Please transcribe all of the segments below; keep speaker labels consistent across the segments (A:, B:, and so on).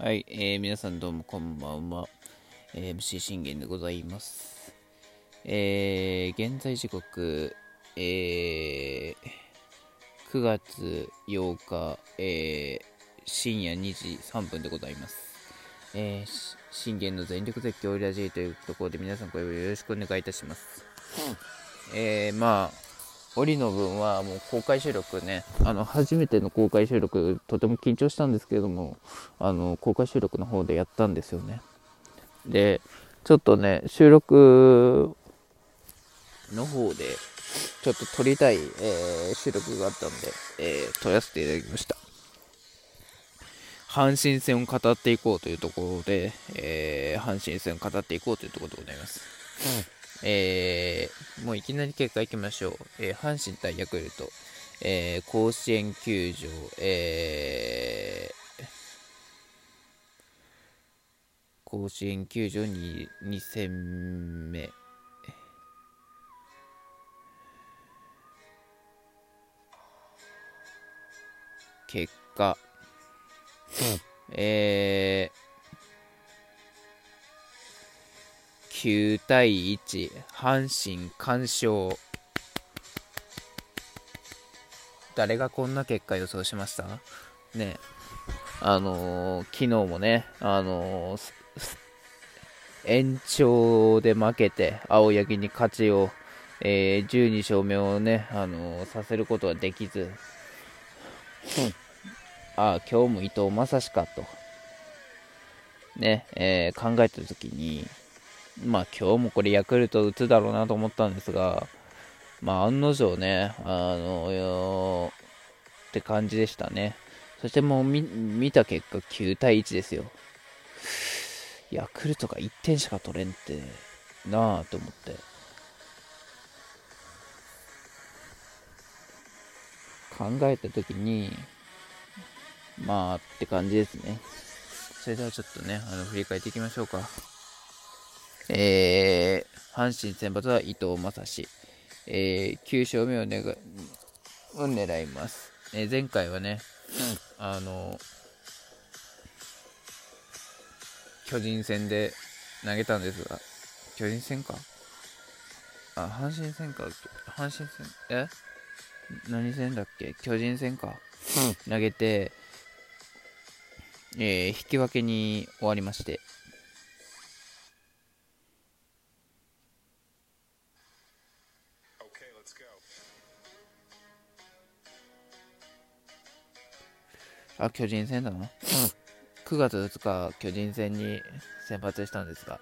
A: はい、えー、皆さんどうもこんばんは。えー、MC 信玄でございます。えー、現在時刻、えー、9月8日、えー、深夜2時3分でございます。えー、信玄の全力絶叫ラジーというところで皆さんこれをよろしくお願いいたします。うん、えー、まあ、折の分はもう公開収録ね、あの、初めての公開収録、とても緊張したんですけれども、あの、公開収録の方でやったんですよね。で、ちょっとね、収録の方で、ちょっと撮りたい、えー、収録があったんで、えー、撮らせていただきました。阪神戦を語っていこうというところで、えー、阪神戦を語っていこうというところでございます。うんえー、もういきなり結果いきましょう。えー、阪神対ヤクルト、えー、甲子園球場、えー、甲子園球場に2戦目。結果、えー、9対1、阪神完勝。誰がこんな結果予想しました？ねあのー、昨日もね、あのー、延長で負けて、青柳に勝ちを、えー、12勝目をね、あのさせることはできず、ああ、今日も伊藤正史かと、ね、え考えたときに、まあ今日もこれヤクルト打つだろうなと思ったんですが、まあ案の定ね、あのって感じでしたね。そしてもう見た結果9対1ですよ。ヤクルトが1点しか取れんってなあと思って。考えた時に、まあって感じですね。それではちょっとね、あの振り返っていきましょうか。えー、阪神先発は伊藤将司、えー、9勝目を願を狙います、えー、前回はね、うん、あの巨人戦で投げたんですが巨人戦か？あ阪神戦か。阪神戦え？何戦だっけ？巨人戦か、うん、投げて、えー、引き分けに終わりましてあ、巨人戦だな。9月2日、巨人戦に先発したんですが、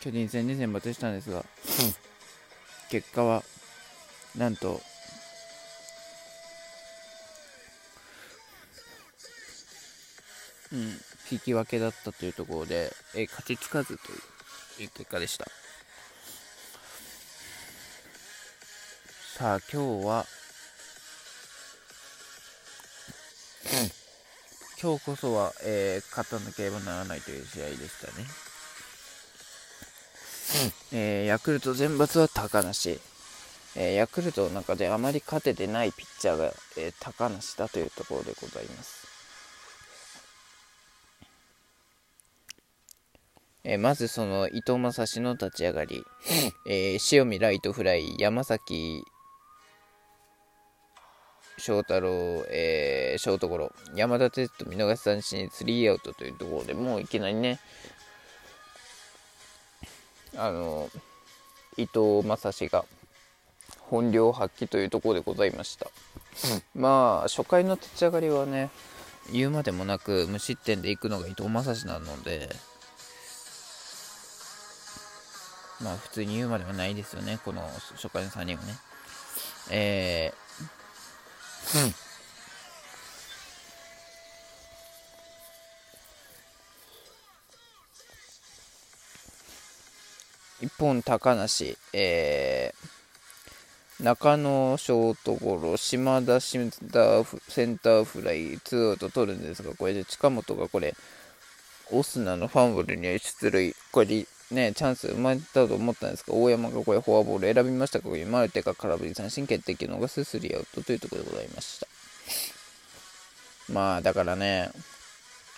A: 巨人戦に先発したんですが、結果は、なんと、うん、引き分けだったというところで、え勝ちつかずといういう結果でした。さあ今日は、今日こそは、えー、勝たなければならないという試合でしたね、えー、ヤクルト選抜は高梨、えー、ヤクルトの中であまり勝ててないピッチャーが、えー、高梨だというところでございますえー、まずその伊藤将司の立ち上がり、えー、塩見ライトフライ、山崎翔太郎、えー、ショートゴロ、山田哲人見逃し三振、スリーアウトというところでもういきなりね、あの、伊藤将司が本領発揮というところでございました。まあ、初回の立ち上がりはね、言うまでもなく無失点でいくのが伊藤将司なので、まあ普通に言うまではないですよね、この初回の3人はね。えー、うん。一本高梨、えー、中野ショートゴロ、島田センターフライ、ツーアウト取るんですが、これで近本がこれ、オスナのファンブルに出塁、これね、チャンス生まれたと思ったんですが、大山がこれフォアボール選びましたが、マルテが空振り三振決定機を逃すスリアウトというところでございました。まあ、だからね、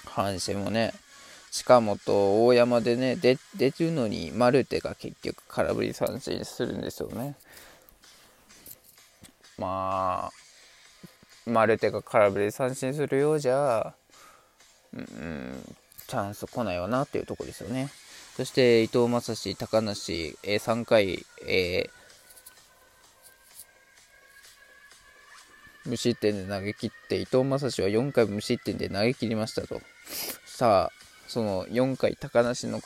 A: 阪神もね、近本、大山でね、出てるのに、マルテが結局空振り三振するんですよね。まあ、マルテが空振り三振するようじゃ、うん、チャンス来ないよなっていうとこですよね。そして伊藤将司、高梨、えー、3回、えー、無失点で投げ切って伊藤将司は4回無失点で投げ切りましたと。さあその4回高梨の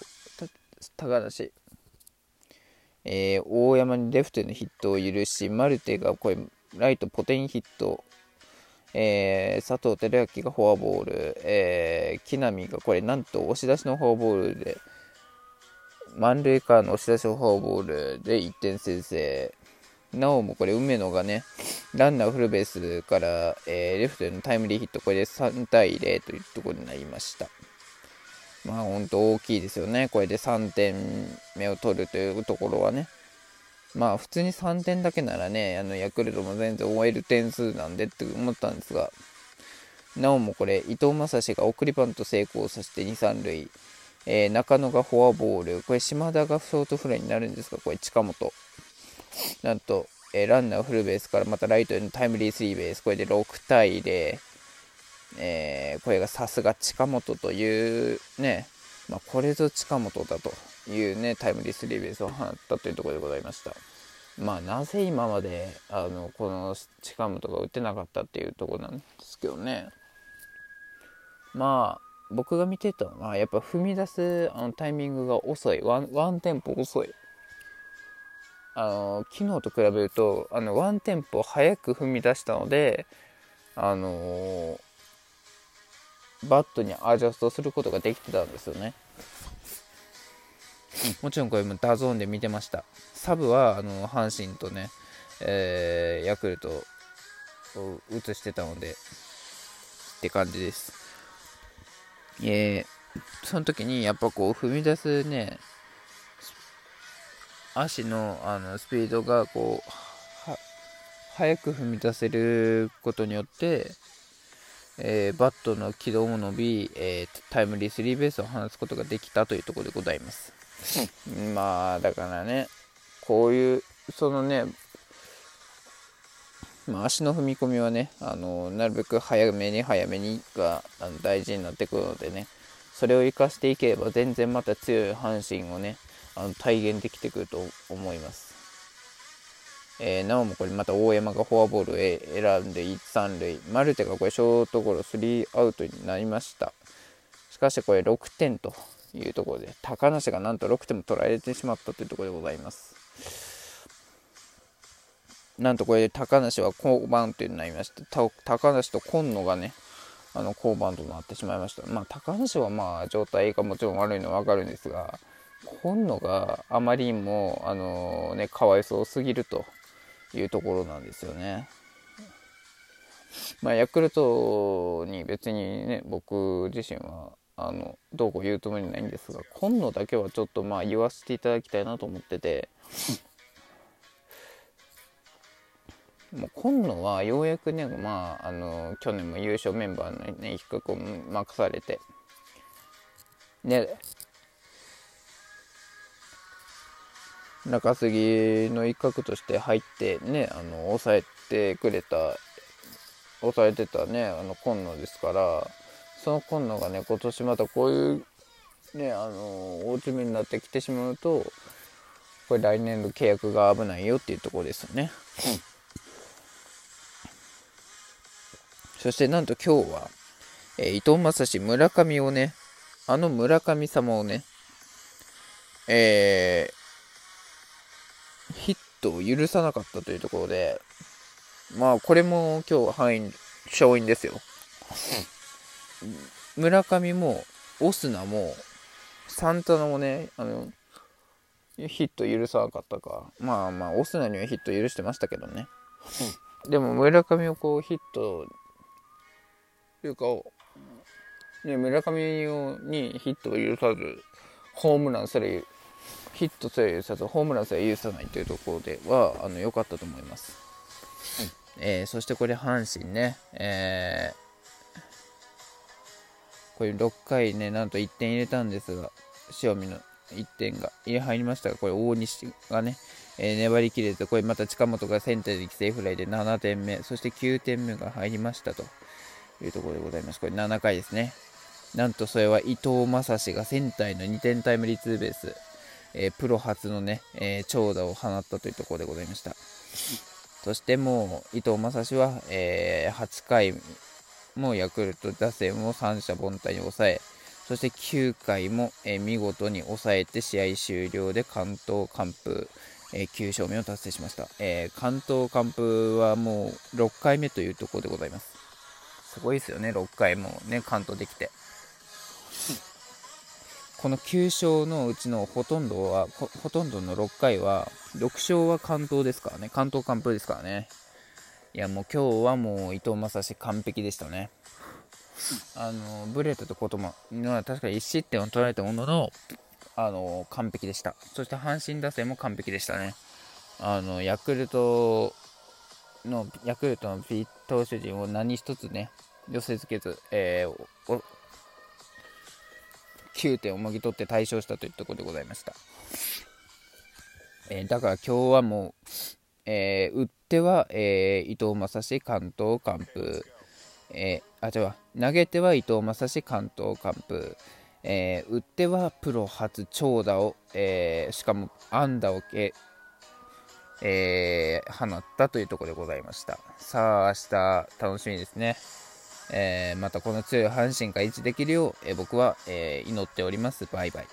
A: 高梨、えー、大山にレフトへのヒットを許しマルテがこれライトポテンヒット。えー、佐藤輝明がフォアボール、えー、木浪がこれなんと押し出しのフォアボールで、満塁からの押し出しフォアボールで1点先制。なおもこれ梅野がね、ランナーフルベースから、えー、レフトへのタイムリーヒット、これで3対0というところになりました。まあ本当大きいですよね。これで3点目を取るというところはね。まあ普通に3点だけならね、あのヤクルトも全然終える点数なんでって思ったんですが、なおもこれ、伊藤将司が送りバント成功させて2、3塁、えー、中野がフォアボール、これ島田がショートフライになるんですが、これ近本。なんと、えー、ランナーフルベースからまたライトへのタイムリースリーベース、これで6対0、えー、これがさすが近本というね、まあ、これぞ近本だというね、タイムリースリーベースを放ったというところでございました。まあ、なぜ今まで、あの、この近本が打てなかったっていうところなんですけどね。まあ、僕が見てたのは、やっぱ踏み出すあのタイミングが遅い。ワンワンテンポ遅い。あの、昨日と比べると、あの、ワンテンポ早く踏み出したので、あのバットにアジャストすることができてたんですよね。もちろんこれも DAZN で見てました。サブはあの阪神とね、えー、ヤクルトを映してたので、って感じです。えー、その時にやっぱこう踏み出すね、足のあのスピードがこう、速く踏み出せることによって、えー、バットの軌道も伸び、えー、タイムリースリーベースを放つことができたというところでございます。まあ、だからね、こういう、そのね、まあ、足の踏み込みはね、あのなるべく早めに早めにがあの大事になってくるのでね、それを生かしていければ全然また強い阪神をね、あの体現できてくると思います。えー、なおもこれまた大山がフォアボールを選んで1、3塁、マルテがこれショートゴロ3アウトになりました。しかしこれ6点というところで、高梨がなんと6点も取られてしまったというところでございます。なんとこれで高梨は降板というになりまして、高梨と今野がね、あの降板となってしまいました。まあ、高梨はまあ状態がもちろん悪いのは分かるんですが、今野があまりにも、あのね、かわいそうすぎるというところなんですよね。まあ、ヤクルトに別にね、僕自身はあのどうこう言うつもりないんですが今野だけはちょっとまあ言わせていただきたいなと思っててもう今野はようやくねまああの去年も優勝メンバーのね比較を任されて。ね中継ぎの一角として入ってねあの抑えてくれた抑えてたねあの今野ですからその今野がね今年またこういうねあの大詰めになってきてしまうとこれ来年の契約が危ないよっていうところですよね、そしてなんと今日は、えー、伊藤将司村上をねあの村上様をねえー、ヒットを許さなかったというところでまあこれも今日範囲勝因ですよ。村上もオスナもサンタナもねあのヒット許さなかったか。まあまあオスナにはヒット許してましたけどね、うん、でも村上をこうヒットというかね村上にヒットを許さずホームランすらヒットすら許さずホームランすら許さないというところではあの良かったと思います、はいえー、そしてこれ阪神ね、えー、これ6回ねなんと1点入れたんですが塩見の1点が入りましたがこれ大西がね、えー、粘りきれずこれまた近本がセンターで犠牲フライで7点目そして9点目が入りましたと。いうところでございます。これ7回ですね。なんとそれは伊藤将司がセンターの2点タイムリーツーベース、えー、プロ初のね、えー、長打を放ったというところでございました。そしてもう伊藤将司は、えー、8回もヤクルト打線を三者凡退に抑え、そして9回も、えー、見事に抑えて試合終了で関東完封、えー、9勝目を達成しました、えー、関東完封はもう6回目というところでございます。すごいですよね、6回もね、完投できて。この9勝のうちのほとんどは、ほとんどの6回は、6勝は関東ですからね。関東完封ですからね。いや、もう今日はもう伊藤将司完璧でしたね。あの、ブレタとことも、確かに1失点を取られたものの、あの、完璧でした。そして阪神打線も完璧でしたね。あの、ヤクルトの、ヤクルトのピ投手陣を何一つね、寄せ付けず、えー、9点をもぎ取って大勝したというところでございました。えー、だから今日はもう、えー、打っては、えー、伊藤将司関東完封、えー、あ、違う、投げては伊藤将司関東完封、えー、打ってはプロ初長打を、えー、しかも安打をけ、えー、放ったというところでございました。さあ、明日楽しみですね。えー、またこの強い阪神が維持できるよう、え、僕は、え、祈っております。バイバイ。